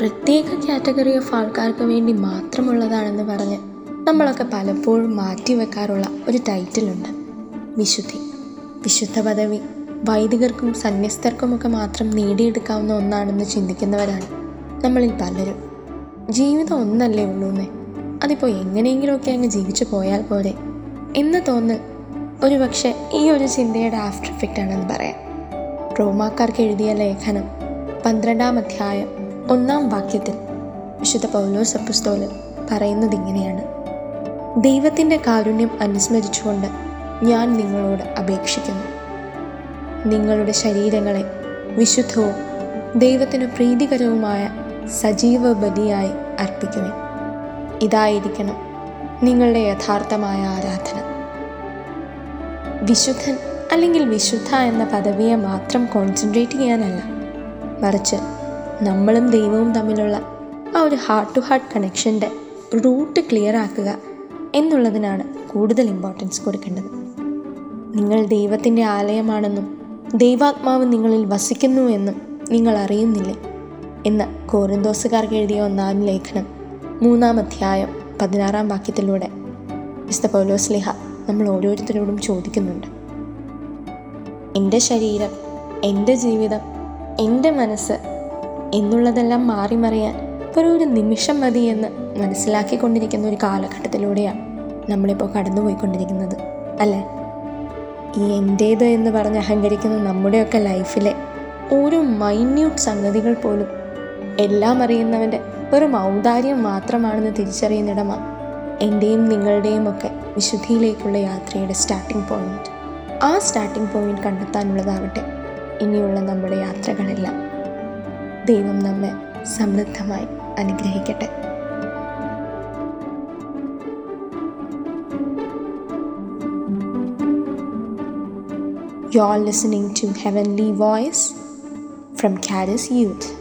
പ്രത്യേക category of ആൾക്കാർക്ക് വേണ്ടി മാത്രമുള്ളതാണെന്ന് പറഞ്ഞ് നമ്മളൊക്കെ പലപ്പോഴും മാറ്റി മാറ്റിവെക്കാറുള്ള ഒരു ടൈറ്റിലുണ്ട്. വിശുദ്ധി. വിശുദ്ധ പദവി വൈദികർക്കും സന്യസ്തർക്കുമൊക്കെ മാത്രം നേടിയെടുക്കാവുന്ന ഒന്നാണെന്ന് ചിന്തിക്കുന്നവരാണ് നമ്മളിൽ പലരും. ജീവിതം ഒന്നല്ലേ ഉള്ളൂന്നേ? അതിപ്പോൾ എങ്ങനെയെങ്കിലുമൊക്കെ അങ്ങ് ജീവിച്ചു പോയാൽ പോരെ? എന്ന് തോന്നൽ ഒരുപക്ഷെ ഈ ഒരു ചിന്തയുടെ ആഫ്റ്റർ ഇഫക്റ്റ് ആണെന്ന് പറയാം. റോമാക്കാർക്ക് എഴുതിയ ലേഖനം പന്ത്രണ്ടാം അധ്യായം ഒന്നാം വാക്യത്തിൽ വിശുദ്ധ പൗലോസ് അപ്പുസ്തോലൻ പറയുന്നത് ഇങ്ങനെയാണ്. ദൈവത്തിന്റെ കാരുണ്യം അനുസ്മരിച്ചുകൊണ്ട് ഞാൻ നിങ്ങളോട് അപേക്ഷിക്കുന്നു. നിങ്ങളുടെ ശരീരങ്ങളെ വിശുദ്ധവും ദൈവത്തിന് പ്രീതികരവുമായ സജീവ ബലിയായി അർപ്പിക്കുവിൻ. ഇതായിരിക്കണം നിങ്ങളുടെ യഥാർത്ഥമായ ആരാധന. വിശുദ്ധൻ അല്ലെങ്കിൽ വിശുദ്ധ എന്ന പദവിയെ മാത്രം കോൺസെൻട്രേറ്റ് ചെയ്യാനല്ല മറിച്ച് നമ്മളും ദൈവവും തമ്മിലുള്ള ആ ഒരു ഹാർട്ട് ടു ഹാർട്ട് കണക്ഷന്റെ റൂട്ട് ക്ലിയർ ആക്കുക എന്നുള്ളതിനാണ് കൂടുതൽ ഇമ്പോർട്ടൻസ് കൊടുക്കേണ്ടത്. നിങ്ങൾ ദൈവത്തിന്റെ ആലയമാണെന്നും ദൈവാത്മാവ് നിങ്ങളിൽ വസിക്കുന്നു എന്നും നിങ്ങൾ അറിയുന്നില്ലേ? എന്ന് കോറിന്തോസുകാർക്ക് എഴുതിയ ഒന്നാം ലേഖനം മൂന്നാം അധ്യായം പതിനാറാം വാക്യത്തിലൂടെ വിസ്ത പൗലോസ്ലിഹ നമ്മൾ ഓരോരുത്തരോടും ചോദിക്കുന്നുണ്ട്. എന്റെ ശരീരം എന്റെ ജീവിതം എന്റെ മനസ്സ് എന്നുള്ളതെല്ലാം മാറി മറിയാൻ ഒരു നിമിഷം മതി എന്ന് മനസ്സിലാക്കിക്കൊണ്ടിരിക്കുന്ന ഒരു കാലഘട്ടത്തിലൂടെയാണ് നമ്മളിപ്പോൾ കടന്നുപോയിക്കൊണ്ടിരിക്കുന്നത് അല്ലേ? ഈ എന്റേത് എന്ന് പറഞ്ഞ് അഹങ്കരിക്കുന്ന നമ്മുടെയൊക്കെ ലൈഫിലെ ഓരോ മൈന്യൂട്ട് സംഗതികൾ പോലും എല്ലാം അറിയുന്നവന്റെ ഒരു ഔദാര്യം മാത്രമാണെന്ന് തിരിച്ചറിയുന്നിടമാണ് എന്റെയും നിങ്ങളുടെയും ഒക്കെ വിശുദ്ധിയിലേക്കുള്ള യാത്രയുടെ സ്റ്റാർട്ടിംഗ് പോയിന്റ് ആ സ്റ്റാർട്ടിംഗ് പോയിന്റ് കണ്ടെത്താനുള്ളതാവട്ടെ ഇനിയുള്ള നമ്മുടെ യാത്രകളെല്ലാം. ദൈവം നമ്മെ സമൃദ്ധമായി അനുഗ്രഹിക്കട്ടെ You're listening to Heavenly Voice from Caddis Youth.